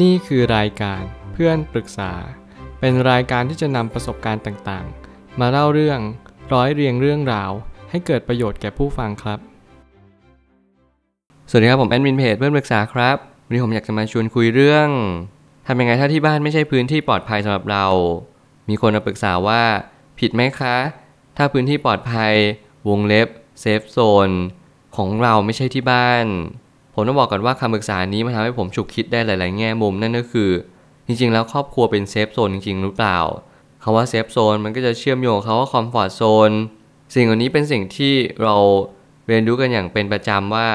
นี่คือรายการเพื่อนปรึกษา เป็นรายการที่จะนำประสบการณ์ต่างๆ มาเล่าเรื่องร้อยเรียงเรื่องราว ให้เกิดประโยชน์แก่ผู้ฟังครับ สวัสดีครับผมแอดมินเพจเพื่อนปรึกษาครับวันนี้ผมอยากจะมาชวนคุยเรื่องทำยังไงถ้าที่บ้านไม่ใช่พื้นที่ปลอดภัยสำหรับเรา มีคนมาปรึกษาว่าผิดไหมคะ ถ้าพื้นที่ปลอดภัยวงเล็บ safe zone ของเราไม่ใช่ที่บ้าน ผมต้องบอกก่อนว่าคำปรึกษานี้มันทำให้ผมฉุกคิดได้หลาย ๆ แง่มุมนั่นก็คือ จริง ๆ แล้วครอบครัวเป็น safe zone จริง ๆ หรือเปล่าคำว่า safe zone มันก็จะเชื่อมโยงคำว่า comfort zone สิ่งเหล่านี้เป็นสิ่งที่เราเรียนรู้กันอย่างเป็นประจำว่า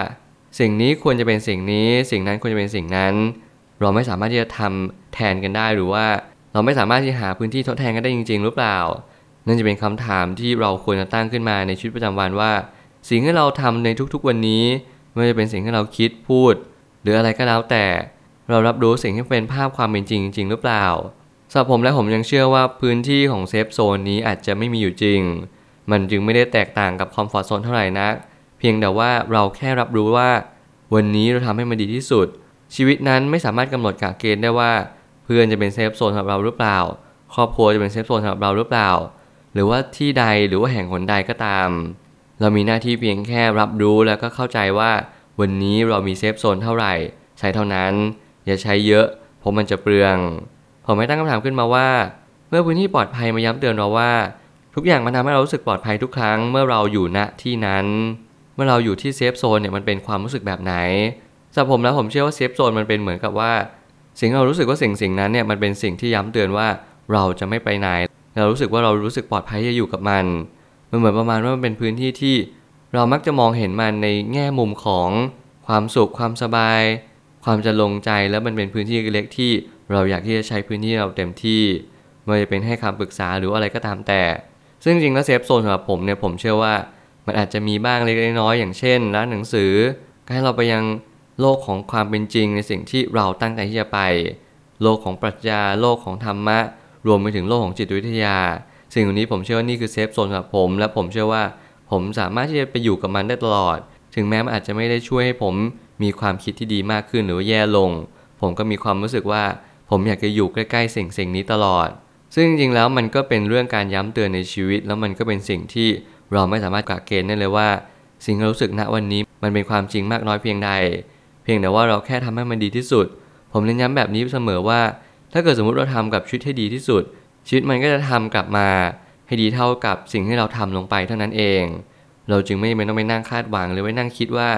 สิ่งนี้ควรจะเป็นสิ่งนี้ สิ่งนั้นควรจะเป็นสิ่งนั้น เราไม่สามารถที่จะทำแทนกันได้หรือว่า เราไม่สามารถที่จะหาพื้นที่ทดแทนกันได้จริง ๆ หรือเปล่า นั่นจะเป็นคำถามที่เราควรจะตั้งขึ้นมาในชีวิตประจำวันว่า สิ่งที่เราทำในทุกๆวันนี้ ไม่ว่าจะเป็นสิ่งที่เราคิดพูด หรืออะไรก็แล้วแต่ เรารับรู้สิ่งที่เป็นภาพความเป็นจริงจริงหรือเปล่าสำหรับผมและผมยังเชื่อว่าพื้นที่ของ safe zone นี้อาจจะไม่มีอยู่จริง มันจึงไม่ได้แตกต่างกับ comfort zone เท่าไหร่นัก เพียงแต่ว่าเราแค่รับรู้ว่า วันนี้เราทำให้มันดีที่สุด ชีวิตนั้นไม่สามารถกำหนดกะเกณฑ์ได้ว่า เพื่อนจะเป็น safe zone สำหรับเราหรือเปล่า ครอบครัวจะเป็น safe zone สำหรับเราหรือเปล่า หรือว่าที่ใดหรือว่าแห่งหนใดก็ตาม เรามีหน้าที่เพียงแค่รับรู้แล้วก็เข้าใจว่า วันนี้เรามี safe zone เท่าไหร่ ใช้เท่านั้น อย่าใช้เยอะ เพราะมันจะเปลือง ผมไม่ตั้งคำถามขึ้นมาว่า เมื่อพื้นที่ปลอดภัยมาย้ำเตือนเราว่า ทุกอย่างมันทำให้เรารู้สึกปลอดภัยทุกครั้งเมื่อเราอยู่ณที่นั้น เมื่อเราอยู่ที่ safe zone เนี่ยมันเป็นความรู้สึกแบบไหนสำหรับผมแล้วผมเชื่อว่า safe zone มันเป็นเหมือนกับว่า สิ่งที่เรารู้สึกว่าสิ่งสิ่งนั้นเนี่ยมันเป็นสิ่งที่ย้ำเตือนว่าเราจะไม่ไปไหน เรารู้สึกว่าเรารู้สึกปลอดภัยจะอยู่กับมัน มันเหมือนประมาณว่ามันเป็นพื้นที่ที่ เรามักจะมองเห็นมันในแง่มุมของความสุขความสบาย ความจะลงใจแล้วมันเป็นพื้นที่เล็กๆที่ เราอยากที่จะใช้พื้นที่เราเต็มที่ไม่ว่าจะเป็นให้คำปรึกษาหรืออะไรก็ตามแต่ ซึ่งจริงแล้วเซฟโซนสำหรับผมเนี่ยผมเชื่อว่ามันอาจจะมีบ้างเล็กน้อยอย่างเช่นร้านหนังสือก็ให้เราไปยังโลกของความเป็นจริงในสิ่งที่เราตั้งใจที่จะไป โลกของปรัชญาโลกของธรรมะ รวมไปถึงโลกของจิตวิทยา สิ่งเหล่านี้ผมเชื่อว่านี่คือเซฟโซนสำหรับผม และผมเชื่อว่า ผมสามารถที่จะไปอยู่กับมันได้ตลอด ถึงแม้มันอาจจะไม่ได้ช่วยให้ผมมีความคิดที่ดีมากขึ้นหรือว่าแย่ลง ผมก็มีความรู้สึกว่า ผมอยากจะอยู่ใกล้ๆสิ่งสิ่งนี้ตลอด ซึ่งจริงๆแล้วมันก็เป็นเรื่องการย้ำเตือนในชีวิต แล้วมันก็เป็นสิ่งที่เราไม่สามารถกะเกณฑ์ได้เลยว่า สิ่งที่รู้สึกณวันนี้มันเป็นความจริงมากน้อยเพียงใด เพียงแต่ว่าเราแค่ทำให้มันดีที่สุด ผมเน้นย้ำแบบนี้เสมอว่า ถ้าเกิดสมมติเราทำกับชีวิตให้ดีที่สุดชีวิตมันก็จะทำกลับมา ให้ดีเท่ากับสิ่งที่เราทำลงไปเท่านั้นเอง เราจึงไม่จำเป็นต้องไปนั่งคาดหวังหรือไปนั่งคิดว่า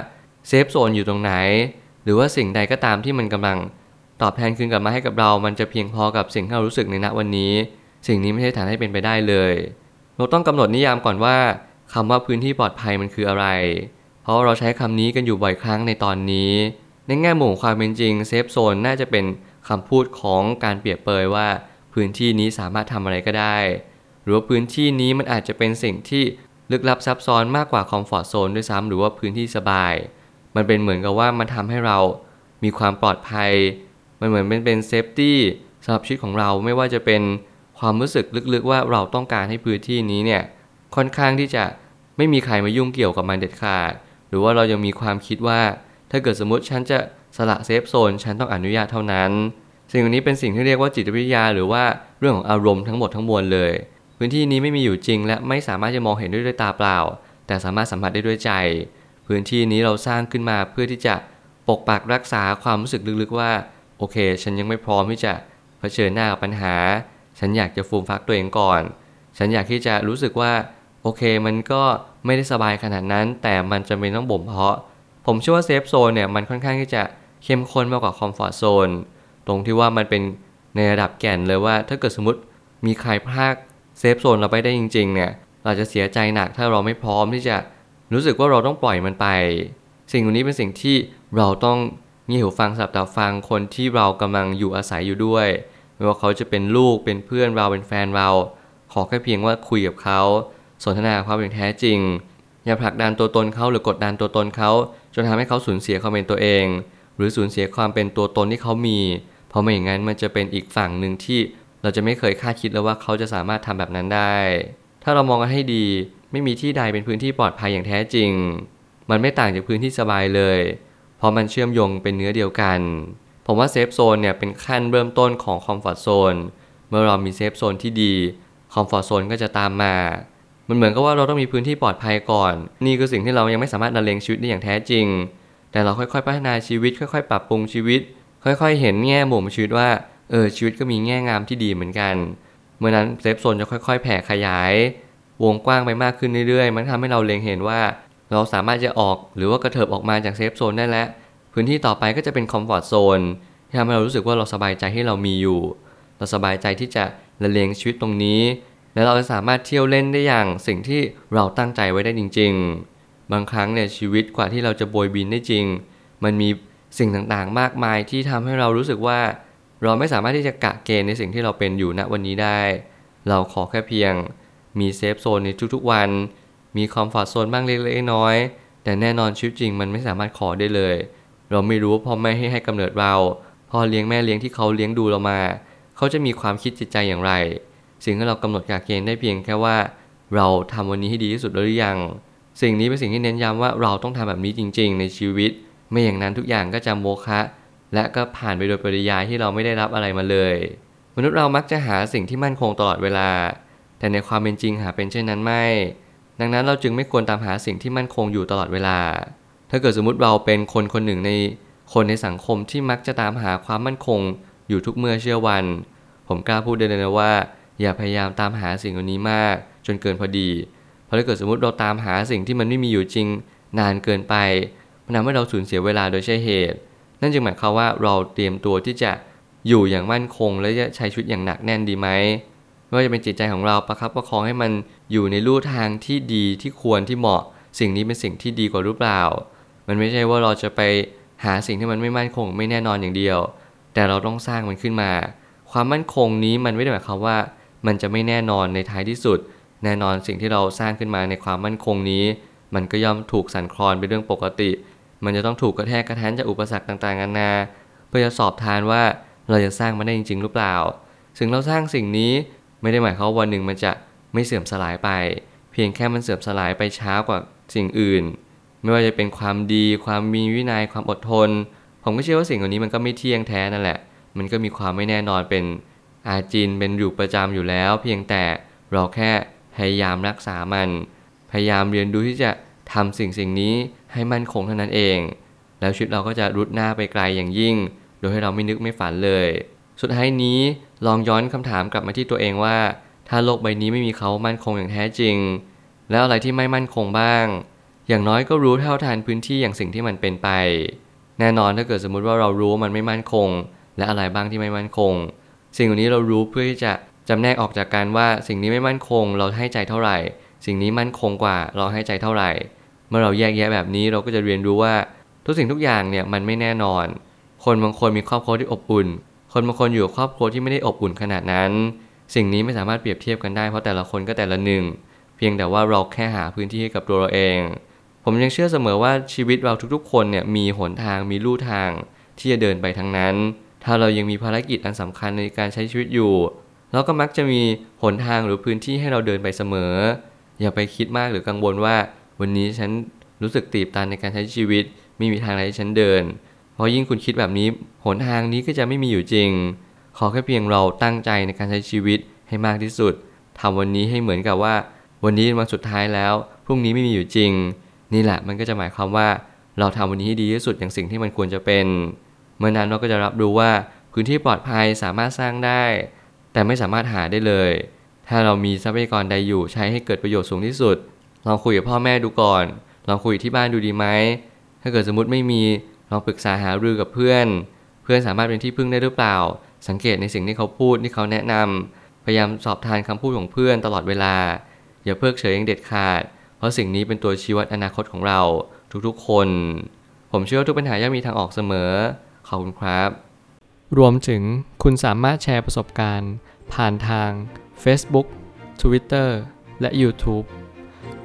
เซฟโซนอยู่ตรงไหน หรือว่าสิ่งใดก็ตามที่มันกำลัง ตอบแทนคืนกลับมาให้กับเรา มันจะเพียงพอกับสิ่งที่เรารู้สึกในณวันนี้ สิ่งนี้ไม่ใช่ฐานให้เป็นไปได้เลย เราต้องกำหนดนิยามก่อนว่าคำว่าพื้นที่ปลอดภัยมันคืออะไร เพราะเราใช้คำนี้กันอยู่บ่อยครั้งในตอนนี้ ในแง่มุมความเป็นจริง safe zone น่าจะเป็นคำพูดของการเปรียบเปรยว่า พื้นที่นี้สามารถทำอะไรก็ได้ หรือว่าพื้นที่นี้มันอาจจะเป็นสิ่งที่ลึกลับซับซ้อนมากกว่า comfort zone ด้วยซ้ำหรือว่าพื้นที่สบาย มันเป็นเหมือนกับว่ามันทำให้เรามีความปลอดภัย มันเหมือนเป็นเป็น safety สำหรับชีวิตของเราไม่ว่าจะเป็นความรู้สึกลึกๆว่าเราต้องการให้พื้นที่นี้เนี่ยค่อนข้างที่จะไม่มีใครมายุ่งเกี่ยวกับมันเด็ดขาด หรือว่าเรายังมีความคิดว่าถ้าเกิดสมมติฉันจะสละเซฟโซนฉันต้องอนุญาตเท่านั้น สิ่งนี้เป็นสิ่งที่เรียกว่าจิตวิทยา หรือว่าเรื่องของอารมณ์ทั้งหมดทั้งมวลเลย พื้นที่นี้ไม่มีอยู่จริง และไม่สามารถจะมองเห็นด้วยด้วยตาเปล่า แต่สามารถสัมผัสได้ด้วยใจ พื้นที่นี้เราสร้างขึ้นมาเพื่อที่จะปกปักรักษาความรู้สึกลึกๆว่า โอเค ฉันยังไม่พร้อมที่จะเผชิญหน้ากับปัญหา ฉันอยากจะฟูมฟักตัวเองก่อน ฉันอยากที่จะรู้สึกว่าโอเค มันก็ไม่ได้สบายขนาดนั้น แต่มันจำเป็นต้องบ่มเพาะ ผมเชื่อว่า safe zone เนี่ยมันค่อนข้างที่จะเข้มข้นมากกว่า comfort zone ตรงที่ว่ามันเป็นในระดับแก่นเลยว่า ถ้าเกิดสมมติมีใครพราก safe zone เราไปได้จริงๆเนี่ยเราจะเสียใจหนักถ้าเราไม่พร้อมที่จะรู้สึกว่าเราต้องปล่อยมันไป สิ่งนี้เป็นสิ่งที่เราต้องมีหูฟังสับตาฟังคนที่เรากำลังอยู่อาศัยอยู่ด้วย ไม่ว่าเขาจะเป็นลูกเป็นเพื่อนเราเป็นแฟนเรา ขอแค่เพียงว่าคุยกับเขาสนทนาความเป็นแท้จริง อย่าผลักดันตัวตนเขาหรือกดดันตัวตนเขา จนทำให้เขาสูญเสียความเป็นตัวเอง หรือสูญเสียความเป็นตัวตนที่เขามี เพราะไม่อย่างนั้นมันจะเป็นอีกฝั่งหนึ่งที่ เราจะไม่เคยคาดคิดแล้วว่าเขาจะสามารถทำแบบนั้นได้ ถ้าเรามองกันให้ดี ไม่มีที่ใดเป็นพื้นที่ปลอดภัยอย่างแท้จริง มันไม่ต่างจากพื้นที่สบายเลย เพราะมันเชื่อมโยงเป็นเนื้อเดียวกัน ผมว่า safe zone เนี่ยเป็นขั้นเริ่มต้นของ comfort zone เมื่อเรามี safe zone ที่ดี comfort zone ก็จะตามมา มันเหมือนกับว่าเราต้องมีพื้นที่ปลอดภัยก่อน นี่คือสิ่งที่เรายังไม่สามารถดำเนินชีวิตได้อย่างแท้จริง แต่เราค่อยๆ พัฒนาชีวิต ค่อย ๆ ปรับปรุงชีวิต ค่อย ๆ เห็นแง่มุมชีวิตว่า เออชีวิตก็มีแง่งามที่ดีเหมือนกัน เมื่อนั้น safe zone จะค่อยๆ แผ่ขยาย วงกว้างไปมากขึ้นเรื่อยๆ มันทำให้เราเล็งเห็นว่า เราสามารถจะออกหรือว่ากระเถิบออกมาจาก safe zone ได้แล้ว พื้นที่ต่อไปก็จะเป็น comfort zone ที่ทำให้เรารู้สึกว่าเราสบายใจที่เรามีอยู่ เราสบายใจที่จะละเลงชีวิตตรงนี้ และเราจะสามารถเที่ยวเล่นได้อย่างสิ่งที่เราตั้งใจไว้ได้จริง ๆ บางครั้งเนี่ยชีวิตกว่าที่เราจะโบยบินได้จริง มันมีสิ่งต่างๆ มากมายที่ทำให้เรารู้สึกว่า เราไม่สามารถที่จะกะเกณฑ์ในสิ่งที่เราเป็นอยู่ณวันนี้ได้ เราขอแค่เพียง มี safe zone ในทุกๆวัน มี comfort zone บ้างเล็กๆน้อยๆแต่แน่นอนชีวิตจริงมันไม่สามารถขอได้เลย เราไม่รู้ว่าพ่อแม่ให้ให้กำเนิดเราพ่อเลี้ยงแม่เลี้ยงที่เขาเลี้ยงดูเรามา เขาจะมีความคิดจิตใจอย่างไร สิ่งที่เรากำหนดกะเกณฑ์ได้เพียงแค่ว่า เราทำวันนี้ให้ดีที่สุดแล้วหรือยัง สิ่งนี้เป็นสิ่งที่เน้นย้ำว่าเราต้องทำแบบนี้จริง ๆ ในชีวิต ไม่อย่างนั้นทุกอย่างก็จะโมฆะ และก็ผ่านไปโดยปริยายที่เราไม่ได้รับอะไรมาเลย มนุษย์เรามักจะหาสิ่งที่มั่นคงตลอดเวลา แต่ในความเป็นจริงหาเป็นเช่นนั้นไม่ ดังนั้นเราจึงไม่ควรตามหาสิ่งที่มั่นคงอยู่ตลอดเวลา ถ้าเกิดสมมติเราเป็นคนคนหนึ่งในคนในสังคมที่มักจะตามหาความมั่นคง อยู่ทุกเมื่อเชื่อวัน ผมกล้าพูดได้เลยนะว่า อย่าพยายามตามหาสิ่งเหล่านี้มาก จนเกินพอดี เพราะถ้าเกิดสมมติเราตามหาสิ่งที่มันไม่มีอยู่จริง นานเกินไปมันทำให้เราสูญเสียเวลาโดยใช่เหตุ นั่นจึงหมายความว่าเราเตรียมตัวที่จะอยู่อย่างมั่นคง และจะใช้ชีวิตอย่างหนักแน่นดีไหมไม่ว่าจะเป็นจิตใจของเราประครับประคองให้มันอยู่ในลู่ทางที่ดีที่ควรที่เหมาะ สิ่งนี้เป็นสิ่งที่ดีกว่าหรือเปล่า มันไม่ใช่ว่าเราจะไปหาสิ่งที่มันไม่มั่นคงไม่แน่นอนอย่างเดียว แต่เราต้องสร้างมันขึ้นมา ความมั่นคงนี้มันไม่ได้หมายความว่า มันจะไม่แน่นอนในท้ายที่สุด แน่นอนสิ่งที่เราสร้างขึ้นมาในความมั่นคงนี้ มันก็ย่อมถูกสั่นคลอนเป็นเรื่องปกติ มันจะต้องถูกกระแทกกระทันจากอุปสรรคต่างๆนานา เพื่อจะสอบทานว่าเราจะสร้างมันได้จริง ๆ หรือเปล่า ถึงเราสร้างสิ่งนี้ไม่ได้หมายความว่าวันหนึ่งมันจะไม่เสื่อมสลายไป เพียงแค่มันเสื่อมสลายไปช้ากว่าสิ่งอื่น ไม่ว่าจะเป็นความดี ความมีวินัยความอดทน ผมก็เชื่อว่าสิ่งเหล่านี้มันก็ไม่เที่ยงแท้นั่นแหละ มันก็มีความไม่แน่นอนเป็นอาจินเป็นอยู่ประจำอยู่แล้ว เพียงแต่เราแค่พยายามรักษามัน พยายามเรียนรู้ที่จะ ทำสิ่งสิ่งนี้ให้มั่นคงเท่านั้นเอง แล้วชีวิตเราก็จะรุดหน้าไปไกลอย่างยิ่ง โดยให้เราไม่นึกไม่ฝันเลย สุดท้ายนี้ลองย้อนคำถามกลับมาที่ตัวเองว่า ถ้าโลกใบนี้ไม่มีเขามั่นคงอย่างแท้จริง แล้วอะไรที่ไม่มั่นคงบ้าง อย่างน้อยก็รู้เท่าทันพื้นที่อย่างสิ่งที่มันเป็นไป แน่นอนถ้าเกิดสมมุติว่าเรารู้มันไม่มั่นคง และอะไรบ้างที่ไม่มั่นคง สิ่งเหล่านี้เรารู้เพื่อที่จะจำแนกออกจากการว่าสิ่งนี้ไม่มั่นคง เราให้ใจเท่าไหร่ สิ่งนี้มั่นคงกว่าเราให้ใจเท่าไหร่ เมื่อเราแยกแยะแบบนี้เราก็จะเรียนรู้ว่าทุกสิ่งทุกอย่างเนี่ยมันไม่แน่นอน คนบางคนมีครอบครัวที่อบอุ่น คนบางคนอยู่ครอบครัวที่ไม่ได้อบอุ่นขนาดนั้น สิ่งนี้ไม่สามารถเปรียบเทียบกันได้เพราะแต่ละคนก็แต่ละหนึ่ง เพียงแต่ว่าเราแค่หาพื้นที่ให้กับตัวเราเอง ผมยังเชื่อเสมอว่าชีวิตเราทุกๆ คนเนี่ยมีหนทางมีลู่ทางที่จะเดินไปทั้งนั้น ถ้าเรายังมีภารกิจอันสำคัญในการใช้ชีวิตอยู่ เราก็มักจะมีหนทางหรือพื้นที่ให้เราเดินไปเสมอ อย่าไปคิดมากหรือกังวลว่า วันนี้ฉันรู้สึกตีบตันในการใช้ชีวิต ไม่มีทางใดให้ฉันเดิน เพราะยิ่งคุณคิดแบบนี้หนทางนี้ก็จะไม่มีอยู่จริง ขอแค่เพียงเราตั้งใจในการใช้ชีวิตให้มากที่สุดทำวันนี้ให้เหมือนกับว่า วันนี้วันสุดท้ายแล้ว พรุ่งนี้ไม่มีอยู่จริง นี่แหละมันก็จะหมายความว่า เราทำวันนี้ให้ดีที่สุดอย่างสิ่งที่มันควรจะเป็น เมื่อนั้นเราก็จะรับรู้ว่าพื้นที่ปลอดภัยสามารถสร้างได้ แต่ไม่สามารถหาได้เลย ถ้าเรามีทรัพยากรใดอยู่ใช้ให้เกิดประโยชน์สูงที่สุด ลองคุยกับพ่อแม่ดูก่อน ลองคุยที่บ้านดูดีไหม ถ้าเกิดสมมติไม่มี ลองปรึกษาหารือกับเพื่อน เพื่อนสามารถเป็นที่พึ่งได้หรือเปล่า สังเกตในสิ่งที่เขาพูดที่เขาแนะนำพยายามสอบทานคำพูดของเพื่อนตลอดเวลา อย่าเพิกเฉยอย่างเด็ดขาด เพราะสิ่งนี้เป็นตัวชี้วัดอนาคตของเราทุกๆคน ผมเชื่อว่าทุกปัญหาย่อมมีทางออกเสมอ ขอบคุณครับ รวมถึงคุณสามารถแชร์ประสบการณ์ ผ่านทาง Facebook Twitter และ YouTube